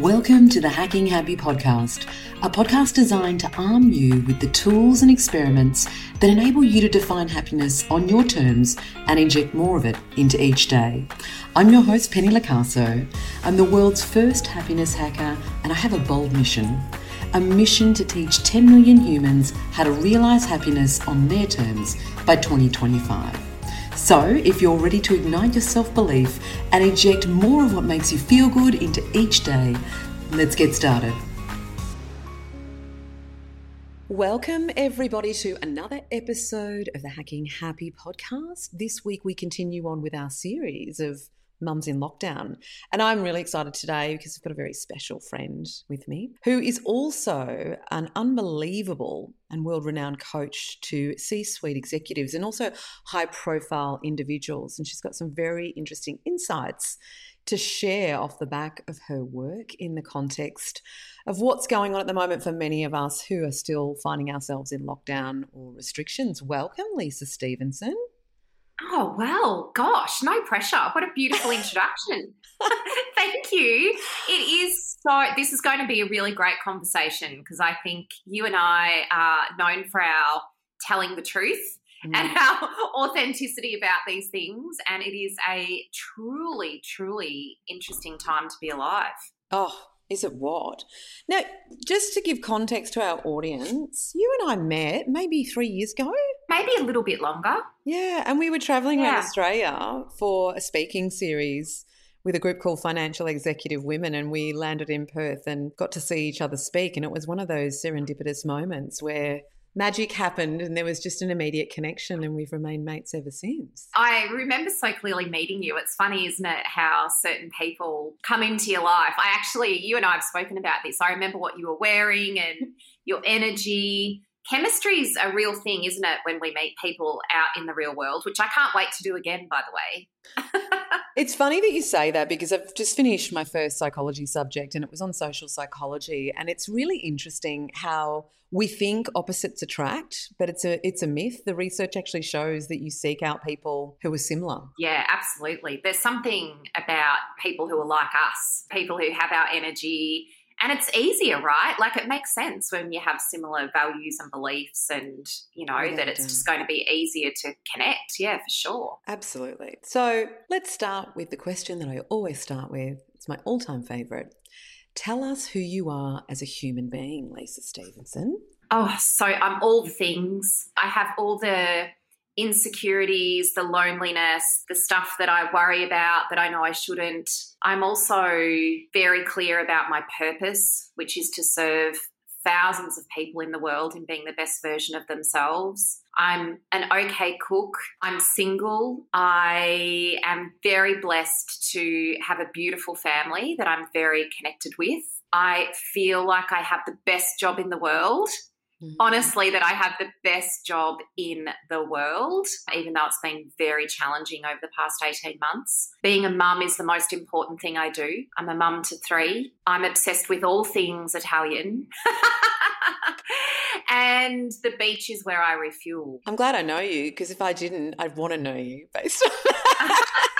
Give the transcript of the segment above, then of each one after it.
Welcome to the Hacking Happy podcast, a podcast designed to arm you with the tools and experiments that enable you to define happiness on your terms and inject more of it into each day. I'm your host, Penny Locaso. I'm the world's first happiness hacker, and I have a bold mission a mission to teach 10 million humans how to realize happiness on their terms by 2025. So, if you're ready to ignite your self belief and inject more of what makes you feel good into each day, let's get started. Welcome, everybody, to another episode of the Hacking Happy podcast. This week, we continue on with our series of Mums in Lockdown. And I'm really excited today because I've got a very special friend with me who is also an unbelievable and world renowned coach to C suite executives and also high profile individuals. And she's got some very interesting insights to share off the back of her work in the context of what's going on at the moment for many of us who are still finding ourselves in lockdown or restrictions. Welcome, Lisa Stevenson. Oh, well, gosh, no pressure. What a beautiful introduction. Thank you. It is so, this is going to be a really great conversation because I think you and I are known for our telling the truth mm. and our authenticity about these things. And it is a truly, truly interesting time to be alive. Oh, is it what? Now, just to give context to our audience, you and I met maybe three years ago. Maybe a little bit longer. Yeah, and we were traveling yeah. around Australia for a speaking series with a group called Financial Executive Women, and we landed in Perth and got to see each other speak. And it was one of those serendipitous moments where magic happened and there was just an immediate connection and we've remained mates ever since. I remember so clearly meeting you. It's funny, isn't it, how certain people come into your life. I actually, you and I have spoken about this. I remember what you were wearing and your energy. Chemistry is a real thing, isn't it, when we meet people out in the real world, which I can't wait to do again, by the way. it's funny that you say that because I've just finished my first psychology subject and it was on social psychology. And it's really interesting how we think opposites attract, but it's a it's a myth. The research actually shows that you seek out people who are similar. Yeah, absolutely. There's something about people who are like us, people who have our energy, and it's easier, right? Like it makes sense when you have similar values and beliefs, and you know yeah, that it's just going to be easier to connect. Yeah, for sure. Absolutely. So let's start with the question that I always start with. It's my all-time favorite. Tell us who you are as a human being, Lisa Stevenson. Oh, so I'm all things. I have all the insecurities, the loneliness, the stuff that I worry about that I know I shouldn't. I'm also very clear about my purpose, which is to serve thousands of people in the world in being the best version of themselves. I'm an okay cook. I'm single. I am very blessed to have a beautiful family that I'm very connected with. I feel like I have the best job in the world. Mm-hmm. Honestly, that I have the best job in the world, even though it's been very challenging over the past 18 months. Being a mum is the most important thing I do. I'm a mum to three. I'm obsessed with all things Italian. and the beach is where I refuel. I'm glad I know you because if I didn't, I'd want to know you based on That's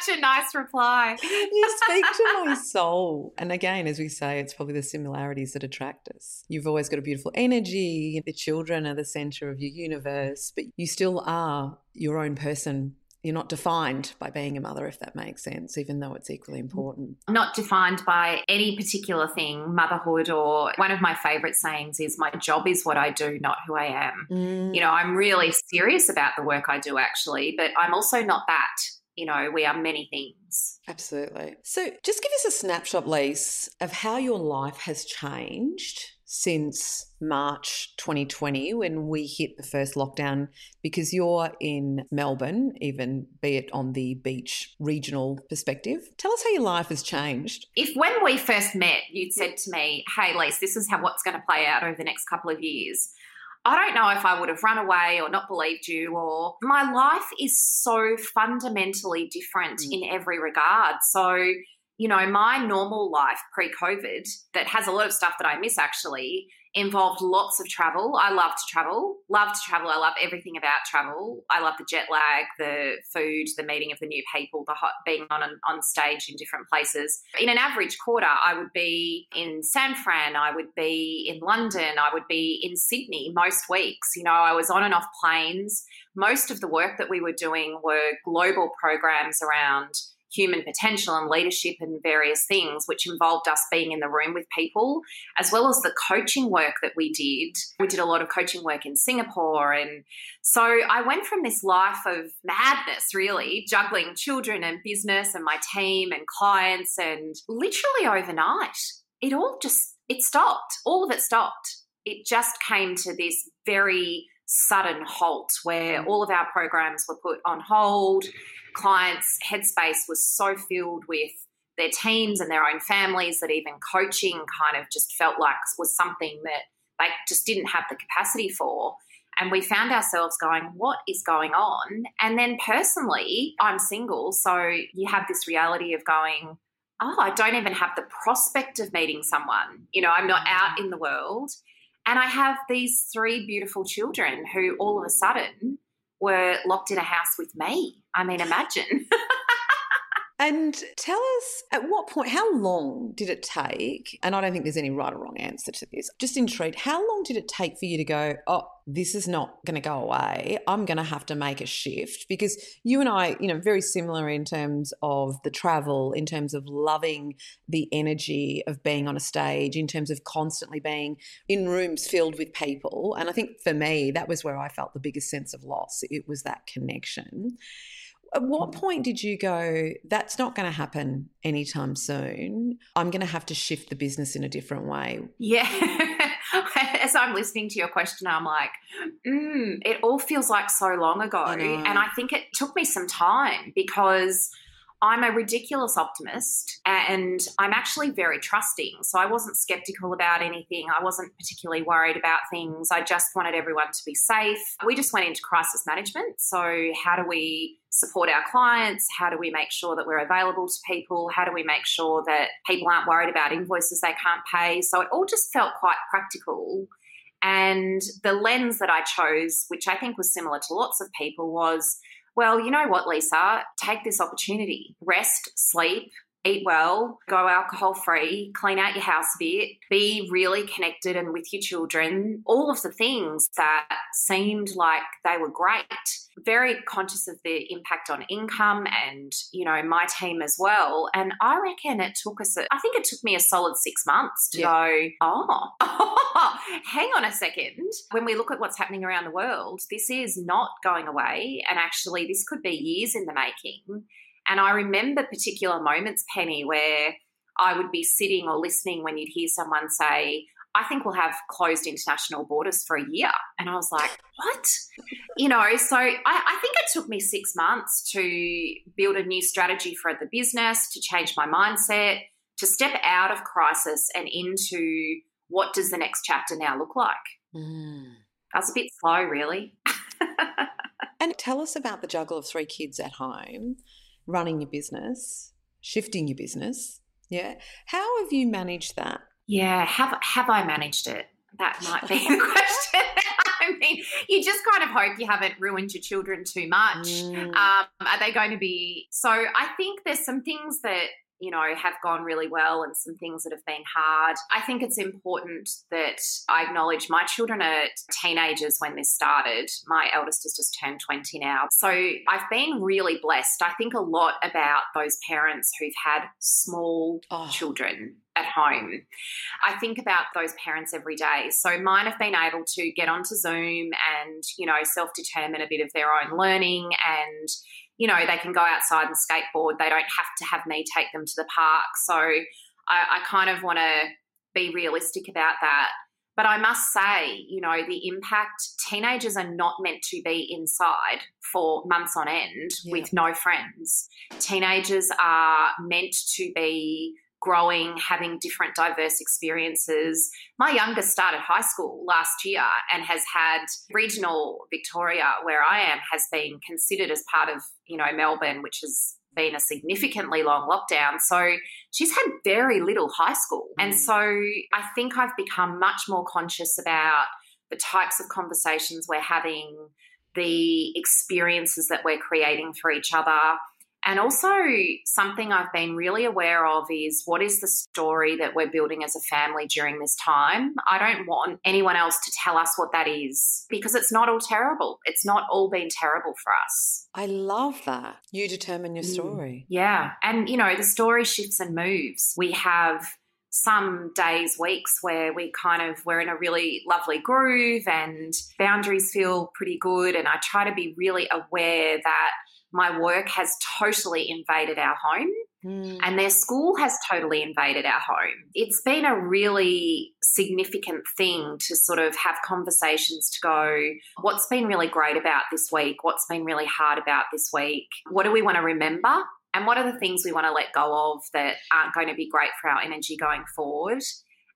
such a nice reply. you speak to my soul. And again, as we say, it's probably the similarities that attract us. You've always got a beautiful energy. The children are the center of your universe, but you still are your own person you're not defined by being a mother, if that makes sense, even though it's equally important. Not defined by any particular thing, motherhood, or one of my favorite sayings is, My job is what I do, not who I am. Mm. You know, I'm really serious about the work I do, actually, but I'm also not that. You know, we are many things. Absolutely. So, just give us a snapshot, Lise, of how your life has changed since March 2020 when we hit the first lockdown because you're in Melbourne, even be it on the beach regional perspective. Tell us how your life has changed. If when we first met, you'd said to me, Hey, Lise, this is how what's going to play out over the next couple of years. I don't know if I would have run away or not believed you, or my life is so fundamentally different mm. in every regard. So, you know, my normal life pre COVID that has a lot of stuff that I miss actually involved lots of travel. I love to travel, love to travel. I love everything about travel. I love the jet lag, the food, the meeting of the new people, the hot being on on stage in different places. In an average quarter, I would be in San Fran, I would be in London, I would be in Sydney most weeks. You know, I was on and off planes. Most of the work that we were doing were global programs around human potential and leadership and various things, which involved us being in the room with people, as well as the coaching work that we did. We did a lot of coaching work in Singapore. And so I went from this life of madness, really, juggling children and business and my team and clients, and literally overnight, it all just it stopped. All of it stopped. It just came to this very sudden halt where mm. all of our programs were put on hold clients' headspace was so filled with their teams and their own families that even coaching kind of just felt like was something that they just didn't have the capacity for. And we found ourselves going, what is going on? And then personally, I'm single. So you have this reality of going, oh, I don't even have the prospect of meeting someone. You know, I'm not out in the world. And I have these three beautiful children who all of a sudden were locked in a house with me. I mean, imagine. and tell us at what point, how long did it take? And I don't think there's any right or wrong answer to this. Just intrigued, how long did it take for you to go, oh, this is not going to go away. I'm going to have to make a shift because you and I, you know, very similar in terms of the travel, in terms of loving the energy of being on a stage, in terms of constantly being in rooms filled with people. And I think for me, that was where I felt the biggest sense of loss. It was that connection. At what point did you go, that's not going to happen anytime soon? I'm going to have to shift the business in a different way? Yeah. as I'm listening to your question, I'm like, mm, it all feels like so long ago. I and I think it took me some time because I'm a ridiculous optimist and I'm actually very trusting. So I wasn't skeptical about anything. I wasn't particularly worried about things. I just wanted everyone to be safe. We just went into crisis management. So, how do we support our clients? How do we make sure that we're available to people? How do we make sure that people aren't worried about invoices they can't pay? So, it all just felt quite practical. And the lens that I chose, which I think was similar to lots of people, was well, you know what, Lisa? Take this opportunity. Rest, sleep, eat well, go alcohol free, clean out your house a bit, be really connected and with your children, all of the things that seemed like they were great. Very conscious of the impact on income and, you know, my team as well. And I reckon it took us, I think it took me a solid six months to yeah. go, oh, hang on a second. When we look at what's happening around the world, this is not going away. And actually, this could be years in the making. And I remember particular moments, Penny, where I would be sitting or listening when you'd hear someone say, I think we'll have closed international borders for a year. And I was like, what? You know, so I, I, think it took me six months to build a new strategy for the business, to change my mindset, to step out of crisis and into what does the next chapter now look like. Mm. I was a bit slow, really. and tell us about the juggle of three kids at home running your business, shifting your business. Yeah. How have you managed that? Yeah. Have, have I managed it? That might be the question. I mean, you just kind of hope you haven't ruined your children too much. Mm. Um, are they going to be? So I think there's some things that you know, have gone really well and some things that have been hard. I think it's important that I acknowledge my children are teenagers when this started. My eldest has just turned 20 now. So I've been really blessed. I think a lot about those parents who've had small oh. children at home. I think about those parents every day. So mine have been able to get onto Zoom and, you know, self determine a bit of their own learning and you know, they can go outside and skateboard. They don't have to have me take them to the park. So I, I kind of want to be realistic about that. But I must say, you know, the impact teenagers are not meant to be inside for months on end yeah. with no friends. Teenagers are meant to be growing, having different diverse experiences. My youngest started high school last year and has had regional Victoria, where I am, has been considered as part of, you know, Melbourne, which has been a significantly long lockdown. So she's had very little high school. And so I think I've become much more conscious about the types of conversations we're having, the experiences that we're creating for each other. And also, something I've been really aware of is what is the story that we're building as a family during this time? I don't want anyone else to tell us what that is because it's not all terrible. It's not all been terrible for us. I love that. You determine your mm. story. Mm. Yeah. And, you know, the story shifts and moves. We have some days, weeks where we kind of we're in a really lovely groove and boundaries feel pretty good. And I try to be really aware that my work has totally invaded our home mm. and their school has totally invaded our home. It's been a really significant thing to sort of have conversations to go, what's been really great about this week? What's been really hard about this week? What do we want to remember? And what are the things we want to let go of that aren't going to be great for our energy going forward?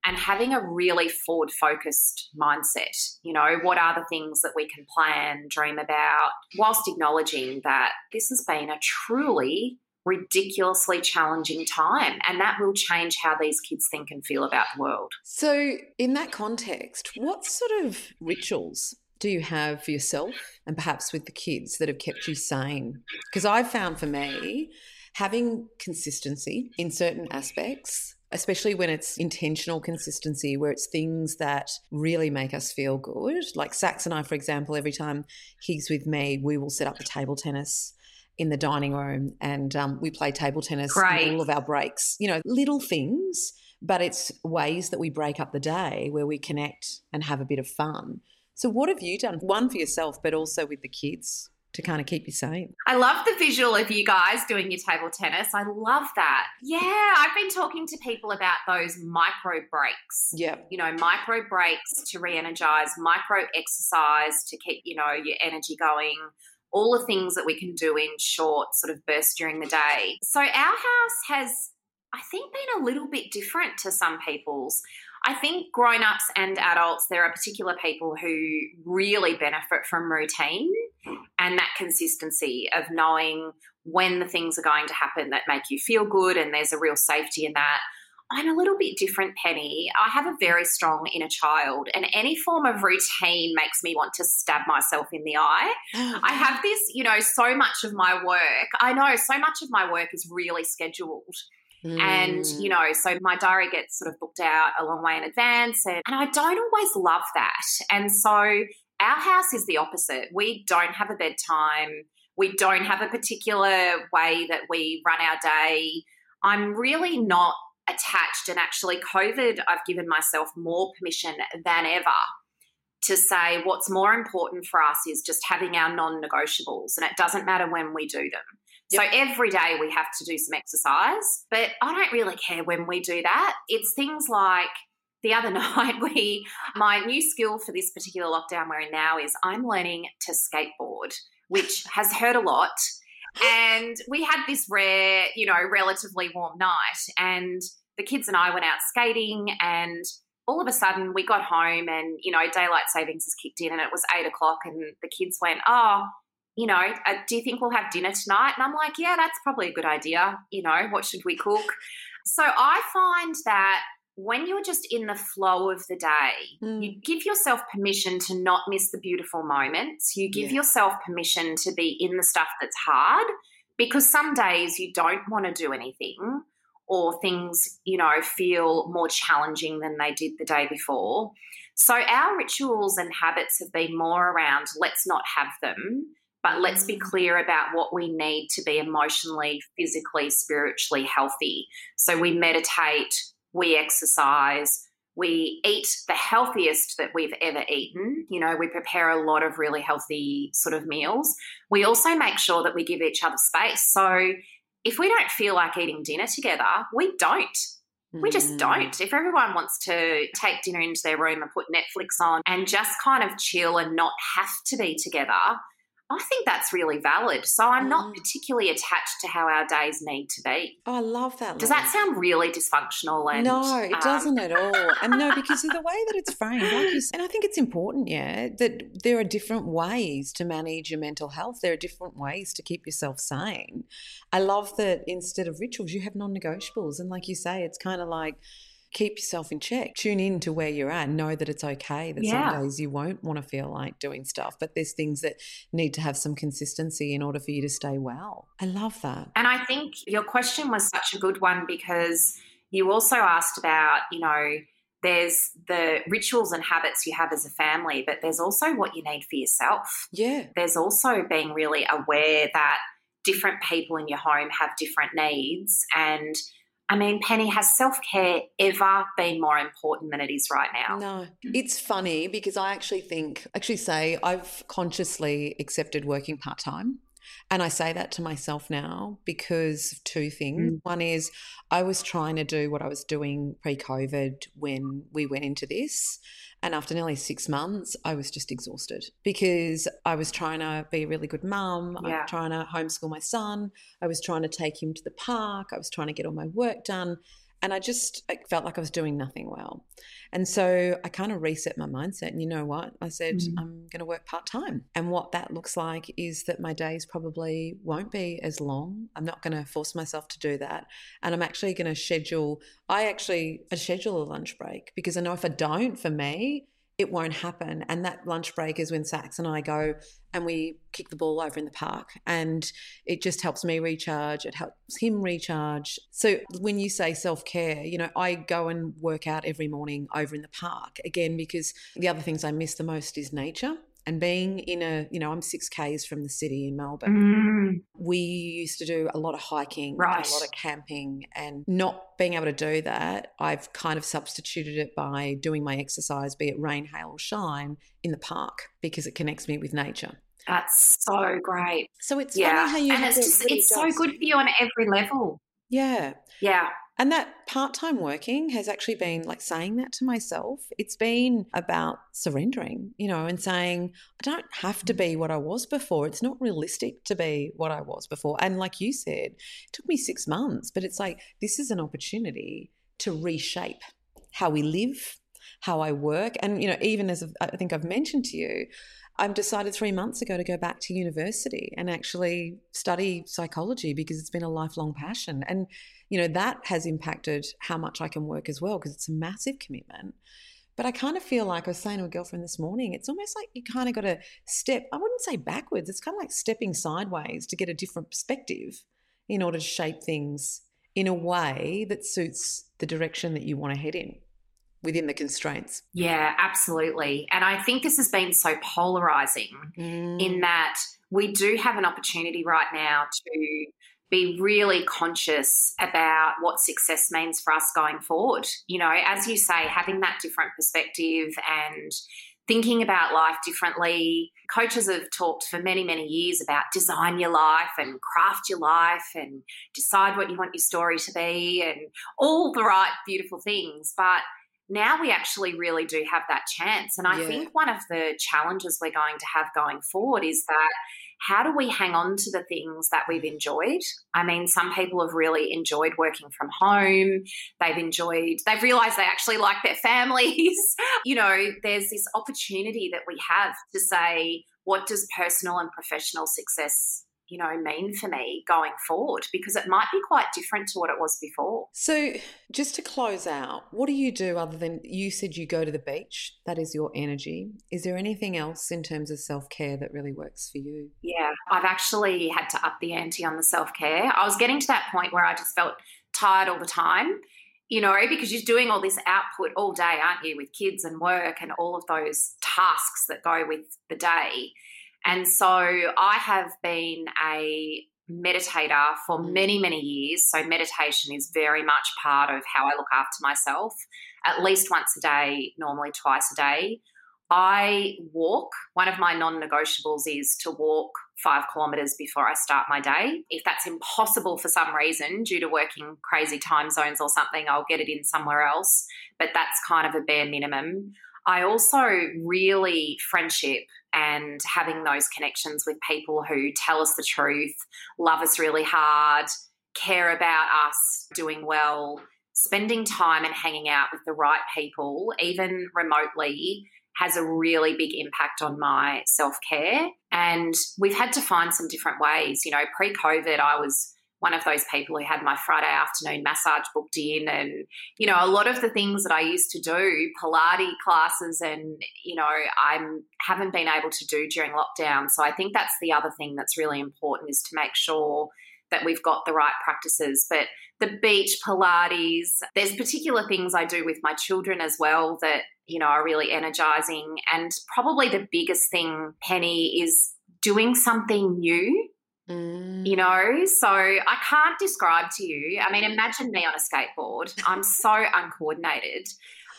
And having a really forward focused mindset. You know, what are the things that we can plan, dream about, whilst acknowledging that this has been a truly ridiculously challenging time and that will change how these kids think and feel about the world. So, in that context, what sort of rituals do you have for yourself and perhaps with the kids that have kept you sane? Because I've found for me, having consistency in certain aspects especially when it's intentional consistency, where it's things that really make us feel good. Like Sax and I, for example, every time he's with me, we will set up the table tennis in the dining room and um, we play table tennis right. all of our breaks. You know, little things, but it's ways that we break up the day where we connect and have a bit of fun. So, what have you done? One for yourself, but also with the kids to kind of keep you sane. I love the visual of you guys doing your table tennis. I love that. Yeah, I've been talking to people about those micro breaks. Yeah. You know, micro breaks to re energize, micro exercise to keep, you know, your energy going. All the things that we can do in short sort of bursts during the day. So, our house has, I think, been a little bit different to some people's. I think grown ups and adults, there are particular people who really benefit from routine and that consistency of knowing when the things are going to happen that make you feel good and there's a real safety in that. I'm a little bit different, Penny. I have a very strong inner child, and any form of routine makes me want to stab myself in the eye. Oh, I have this, you know, so much of my work, I know so much of my work is really scheduled. Mm. And, you know, so my diary gets sort of booked out a long way in advance. And, and I don't always love that. And so our house is the opposite. We don't have a bedtime. We don't have a particular way that we run our day. I'm really not attached. And actually, COVID, I've given myself more permission than ever to say what's more important for us is just having our non negotiables. And it doesn't matter when we do them. Yep. So every day we have to do some exercise, but I don't really care when we do that. It's things like the other night we my new skill for this particular lockdown we're in now is I'm learning to skateboard, which has hurt a lot. And we had this rare, you know, relatively warm night and the kids and I went out skating and all of a sudden we got home and you know daylight savings has kicked in and it was eight o'clock and the kids went oh you know, uh, do you think we'll have dinner tonight? And I'm like, yeah, that's probably a good idea. You know, what should we cook? So I find that when you're just in the flow of the day, mm. you give yourself permission to not miss the beautiful moments. You give yeah. yourself permission to be in the stuff that's hard because some days you don't want to do anything or things, you know, feel more challenging than they did the day before. So our rituals and habits have been more around let's not have them but let's be clear about what we need to be emotionally, physically, spiritually healthy. So we meditate, we exercise, we eat the healthiest that we've ever eaten. You know, we prepare a lot of really healthy sort of meals. We also make sure that we give each other space. So if we don't feel like eating dinner together, we don't. We just mm. don't. If everyone wants to take dinner into their room and put Netflix on and just kind of chill and not have to be together, I think that's really valid. So I'm not mm. particularly attached to how our days need to be. Oh, I love that. Does that sound really dysfunctional? And, no, it um, doesn't at all. And no, because of the way that it's framed, like you said, and I think it's important, yeah, that there are different ways to manage your mental health. There are different ways to keep yourself sane. I love that instead of rituals, you have non-negotiables, and like you say, it's kind of like keep yourself in check. Tune in to where you're at. Know that it's okay that yeah. some days you won't want to feel like doing stuff, but there's things that need to have some consistency in order for you to stay well. I love that. And I think your question was such a good one because you also asked about, you know, there's the rituals and habits you have as a family, but there's also what you need for yourself. Yeah. There's also being really aware that different people in your home have different needs and I mean, Penny, has self care ever been more important than it is right now? No. It's funny because I actually think, actually say, I've consciously accepted working part time. And I say that to myself now because of two things. Mm. One is I was trying to do what I was doing pre COVID when we went into this. And after nearly six months, I was just exhausted because I was trying to be a really good mum. Yeah. I was trying to homeschool my son. I was trying to take him to the park. I was trying to get all my work done. And I just I felt like I was doing nothing well. And so I kind of reset my mindset. And you know what? I said, mm. I'm going to work part time. And what that looks like is that my days probably won't be as long. I'm not going to force myself to do that. And I'm actually going to schedule, I actually I schedule a lunch break because I know if I don't, for me, it won't happen. And that lunch break is when Sax and I go and we kick the ball over in the park. And it just helps me recharge. It helps him recharge. So when you say self care, you know, I go and work out every morning over in the park again, because the other things I miss the most is nature and being in a you know i'm six k's from the city in melbourne. Mm. we used to do a lot of hiking right. a lot of camping and not being able to do that i've kind of substituted it by doing my exercise be it rain hail or shine in the park because it connects me with nature. That's so great. So it's yeah and it's just it's so good for you on every level. Yeah. Yeah and that part time working has actually been like saying that to myself. It's been about surrendering, you know, and saying, I don't have to mm. be what I was before. It's not realistic to be what I was before. And like you said, it took me six months, but it's like this is an opportunity to reshape how we live, how I work. And, you know, even as I think I've mentioned to you, I've decided three months ago to go back to university and actually study psychology because it's been a lifelong passion. And, you know, that has impacted how much I can work as well because it's a massive commitment. But I kind of feel like I was saying to a girlfriend this morning, it's almost like you kind of got to step, I wouldn't say backwards, it's kind of like stepping sideways to get a different perspective in order to shape things in a way that suits the direction that you want to head in within the constraints. Yeah, absolutely. And I think this has been so polarizing mm. in that we do have an opportunity right now to be really conscious about what success means for us going forward. You know, as you say, having that different perspective and thinking about life differently. Coaches have talked for many, many years about design your life and craft your life and decide what you want your story to be and all the right, beautiful things. But now we actually really do have that chance. And I yeah. think one of the challenges we're going to have going forward is that how do we hang on to the things that we've enjoyed? I mean, some people have really enjoyed working from home. They've enjoyed, they've realized they actually like their families. you know, there's this opportunity that we have to say, what does personal and professional success you know, mean for me going forward because it might be quite different to what it was before. So, just to close out, what do you do other than you said you go to the beach? That is your energy. Is there anything else in terms of self care that really works for you? Yeah, I've actually had to up the ante on the self care. I was getting to that point where I just felt tired all the time. You know, because you're doing all this output all day, aren't you, with kids and work and all of those tasks that go with the day. And so I have been a meditator for mm. many, many years. So meditation is very much part of how I look after myself, at least once a day, normally twice a day. I walk. One of my non negotiables is to walk five kilometres before I start my day. If that's impossible for some reason, due to working crazy time zones or something, I'll get it in somewhere else. But that's kind of a bare minimum. I also really friendship and having those connections with people who tell us the truth, love us really hard, care about us doing well, spending time and hanging out with the right people, even remotely, has a really big impact on my self care. And we've had to find some different ways. You know, pre COVID, I was one of those people who had my Friday afternoon massage booked in. And, you know, a lot of the things that I used to do, Pilates classes, and, you know, I haven't been able to do during lockdown. So I think that's the other thing that's really important is to make sure that we've got the right practices. But the beach, Pilates, there's particular things I do with my children as well that, you know, are really energizing. And probably the biggest thing, Penny, is doing something new. Mm. You know, so I can't describe to you. I mean, imagine me on a skateboard. I'm so uncoordinated.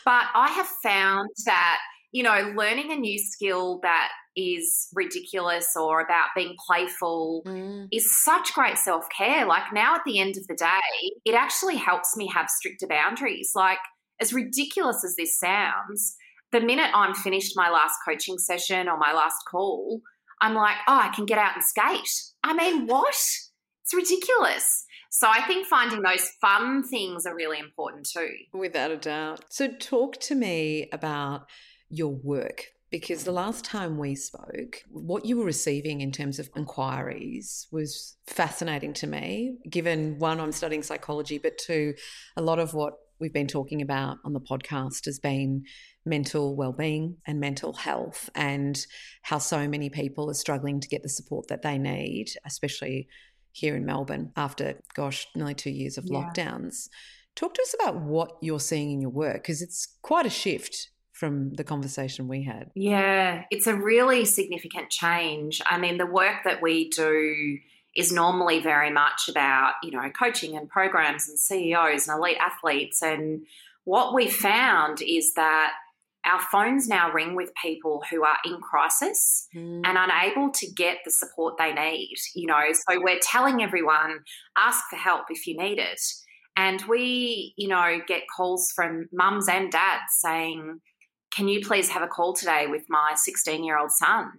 But I have found that, you know, learning a new skill that is ridiculous or about being playful mm. is such great self care. Like now at the end of the day, it actually helps me have stricter boundaries. Like, as ridiculous as this sounds, the minute I'm finished my last coaching session or my last call, I'm like, oh, I can get out and skate. I mean, what? It's ridiculous. So I think finding those fun things are really important too. Without a doubt. So talk to me about your work because the last time we spoke, what you were receiving in terms of inquiries was fascinating to me, given one, I'm studying psychology, but two, a lot of what we've been talking about on the podcast has been mental well-being and mental health and how so many people are struggling to get the support that they need especially here in Melbourne after gosh nearly 2 years of yeah. lockdowns talk to us about what you're seeing in your work because it's quite a shift from the conversation we had. Yeah, it's a really significant change. I mean, the work that we do is normally very much about, you know, coaching and programs and CEOs and elite athletes. And what we found is that our phones now ring with people who are in crisis mm. and unable to get the support they need, you know. So we're telling everyone, ask for help if you need it. And we, you know, get calls from mums and dads saying, can you please have a call today with my 16 year old son?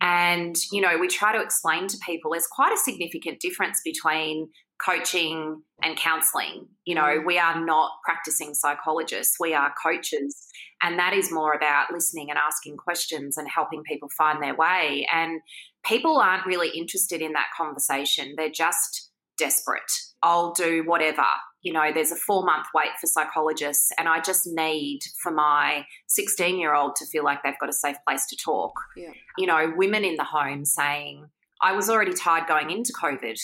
And, you know, we try to explain to people there's quite a significant difference between coaching and counseling. You know, mm. we are not practicing psychologists, we are coaches. And that is more about listening and asking questions and helping people find their way. And people aren't really interested in that conversation, they're just desperate. I'll do whatever you know, there's a four month wait for psychologists, and I just need for my 16 year old to feel like they've got a safe place to talk. Yeah. You know, women in the home saying, I was already tired going into COVID,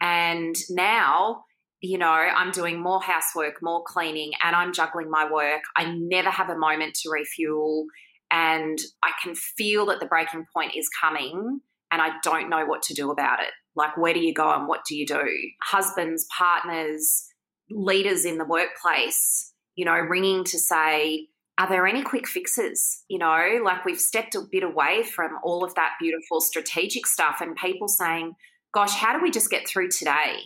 and now, you know, I'm doing more housework, more cleaning, and I'm juggling my work. I never have a moment to refuel, and I can feel that the breaking point is coming, and I don't know what to do about it. Like, where do you go and what do you do? Husbands, partners, leaders in the workplace, you know, ringing to say, are there any quick fixes? You know, like we've stepped a bit away from all of that beautiful strategic stuff and people saying, gosh, how do we just get through today?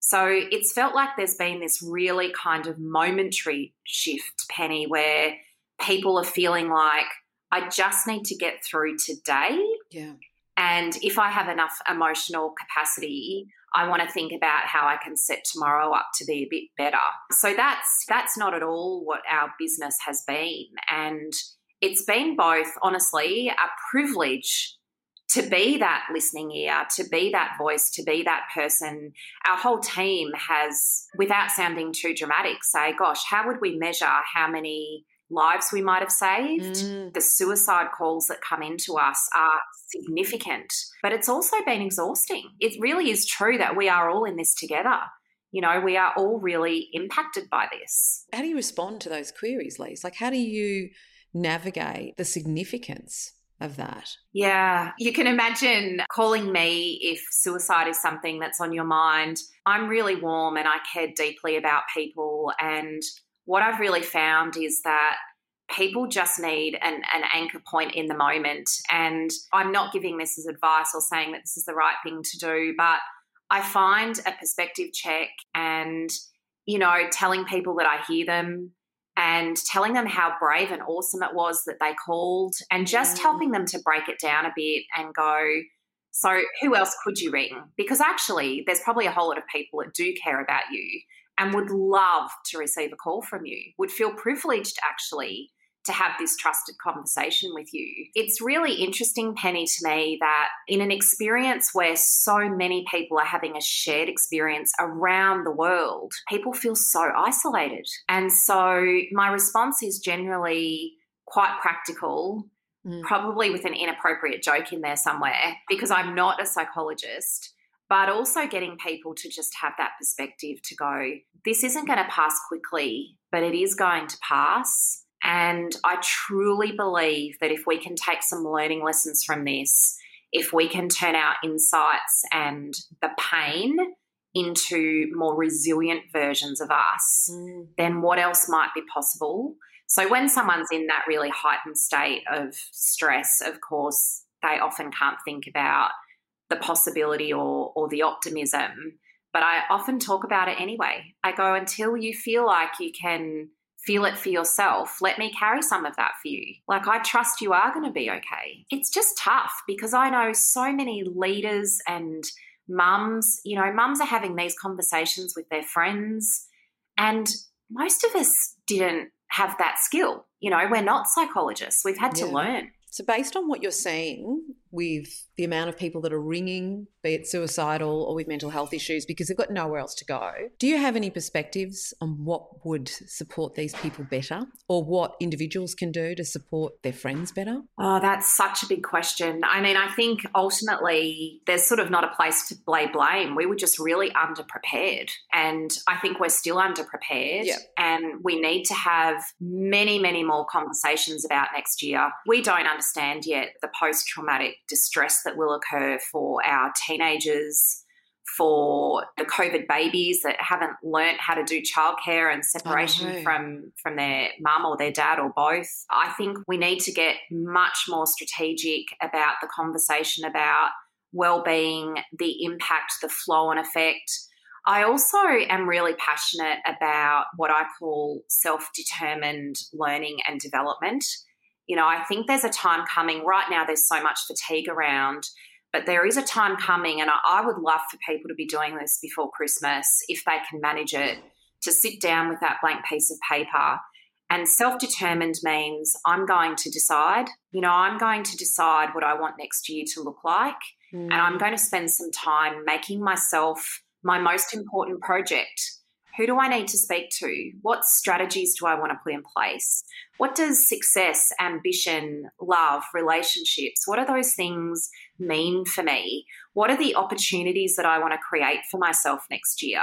So it's felt like there's been this really kind of momentary shift, Penny, where people are feeling like, I just need to get through today. Yeah. And if I have enough emotional capacity, I want to think about how I can set tomorrow up to be a bit better. So that's that's not at all what our business has been and it's been both honestly a privilege to be that listening ear, to be that voice, to be that person. Our whole team has, without sounding too dramatic, say, gosh, how would we measure how many lives we might have saved. Mm. The suicide calls that come into us are significant, but it's also been exhausting. It really is true that we are all in this together. You know, we are all really impacted by this. How do you respond to those queries, Lise? Like, how do you navigate the significance of that. Yeah, you can imagine calling me if suicide is something that's on your mind. I'm really warm and I care deeply about people, and what I've really found is that people just need an, an anchor point in the moment. And I'm not giving this as advice or saying that this is the right thing to do, but I find a perspective check and, you know, telling people that I hear them and telling them how brave and awesome it was that they called and just helping them to break it down a bit and go, so who else could you ring? Because actually, there's probably a whole lot of people that do care about you and would love to receive a call from you, would feel privileged actually to have this trusted conversation with you. It's really interesting, Penny, to me that in an experience where so many people are having a shared experience around the world, people feel so isolated. And so my response is generally quite practical. Mm. Probably with an inappropriate joke in there somewhere because I'm not a psychologist but also getting people to just have that perspective to go, this isn't going to pass quickly, but it is going to pass. And I truly believe that if we can take some learning lessons from this, if we can turn our insights and the pain into more resilient versions of us, mm. then what else might be possible? So, when someone's in that really heightened state of stress, of course, they often can't think about the possibility or, or the optimism. But I often talk about it anyway. I go, until you feel like you can feel it for yourself. Let me carry some of that for you. Like, I trust you are going to be okay. It's just tough because I know so many leaders and mums, you know, mums are having these conversations with their friends, and most of us didn't have that skill. You know, we're not psychologists, we've had yeah. to learn. So, based on what you're seeing with the amount of people that are ringing, be it suicidal or with mental health issues, because they've got nowhere else to go. Do you have any perspectives on what would support these people better or what individuals can do to support their friends better? Oh, that's such a big question. I mean, I think ultimately there's sort of not a place to lay blame. We were just really underprepared. And I think we're still underprepared. Yeah. And we need to have many, many more conversations about next year. We don't understand yet the post traumatic distress that will occur for our teenagers, for the COVID babies that haven't learnt how to do childcare and separation oh, from from their mum or their dad or both. I think we need to get much more strategic about the conversation about well-being, the impact, the flow and effect. I also am really passionate about what I call self-determined learning and development you know, I think there's a time coming. Right now, there's so much fatigue around, but there is a time coming, and I would love for people to be doing this before Christmas if they can manage it, to sit down with that blank piece of paper. And self determined means I'm going to decide, you know, I'm going to decide what I want next year to look like. Mm. And I'm mm. going to spend some time making myself my most important project who do I need to speak to? What strategies do I want to put in place? What does success, ambition, love, relationships, what do those things mean for me? What are the opportunities that I want to create for myself next year?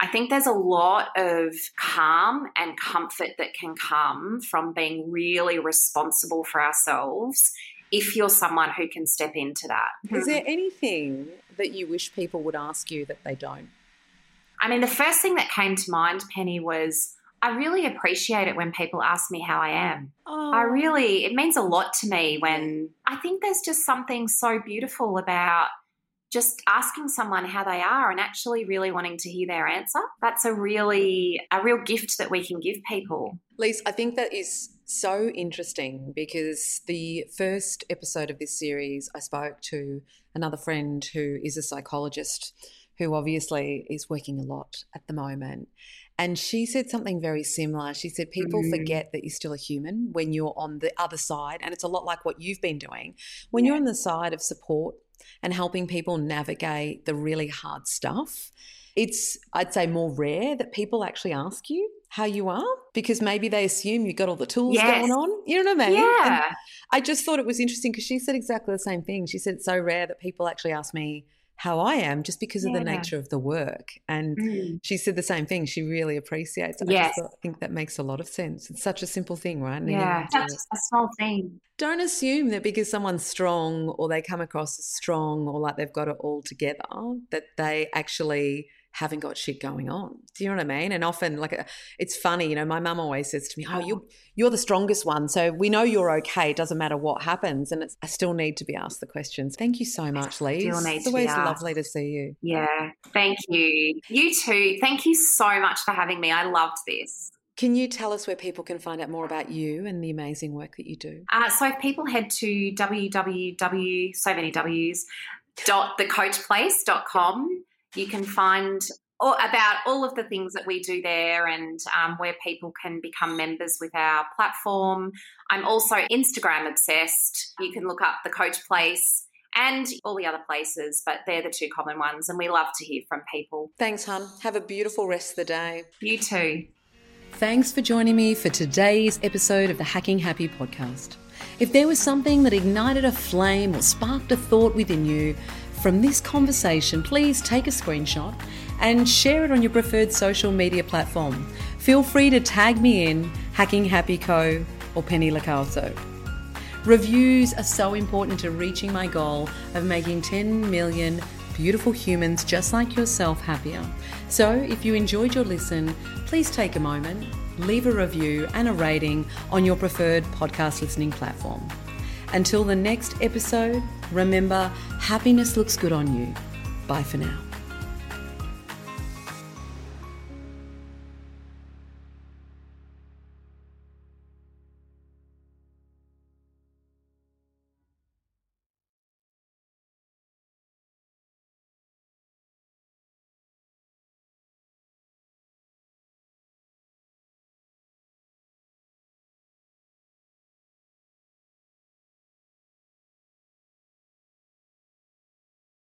I think there's a lot of calm and comfort that can come from being really responsible for ourselves if you're someone who can step into that. Is there anything that you wish people would ask you that they don't? I mean, the first thing that came to mind, Penny, was I really appreciate it when people ask me how I am. Oh. I really, it means a lot to me when I think there's just something so beautiful about just asking someone how they are and actually really wanting to hear their answer. That's a really, a real gift that we can give people. Lise, I think that is so interesting because the first episode of this series, I spoke to another friend who is a psychologist who obviously is working a lot at the moment. And she said something very similar. She said, People mm. forget that you're still a human when you're on the other side. And it's a lot like what you've been doing. When yeah. you're on the side of support and helping people navigate the really hard stuff, it's, I'd say, more rare that people actually ask you how you are because maybe they assume you've got all the tools yes. going on. You know what I mean? Yeah. And I just thought it was interesting because she said exactly the same thing. She said it's so rare that people actually ask me, how I am just because of yeah. the nature of the work. And mm. she said the same thing. She really appreciates it. Yes. I, I think that makes a lot of sense. It's such a simple thing, right? And yeah, such a small thing. Don't assume that because someone's strong or they come across as strong or like they've got it all together, that they actually haven't got shit going on. Do you know what I mean? And often, like, uh, it's funny, you know, my mum always says to me, "Oh, you're you're the strongest one, so we know you're okay. It doesn't matter what happens." And I still need to be asked the questions. Thank you so much, Lee. It's always lovely to see you. Yeah, thank you. You too. Thank you so much for having me. I loved this. Can you tell us where people can find out more about you and the amazing work that you do? Uh, so if people head to www, so many W's, dot thecoachplace.com, you can find all, about all of the things that we do there and um, where people can become members with our platform. I'm also Instagram obsessed. You can look up the Coach Place and all the other places, but they're the two common ones. And we love to hear from people. Thanks, hun. Have a beautiful rest of the day. You too. Thanks for joining me for today's episode of the Hacking Happy podcast. If there was something that ignited a flame or sparked a thought within you from this conversation, please take a screenshot and share it on your preferred social media platform. Feel free to tag me in Hacking Happy Co or Penny Locaso. Reviews are so important to reaching my goal of making 10 million beautiful humans just like yourself happier. So, if you enjoyed your listen, please take a moment, leave a review and a rating on your preferred podcast listening platform. Until the next episode, remember happiness looks good on you. Bye for now.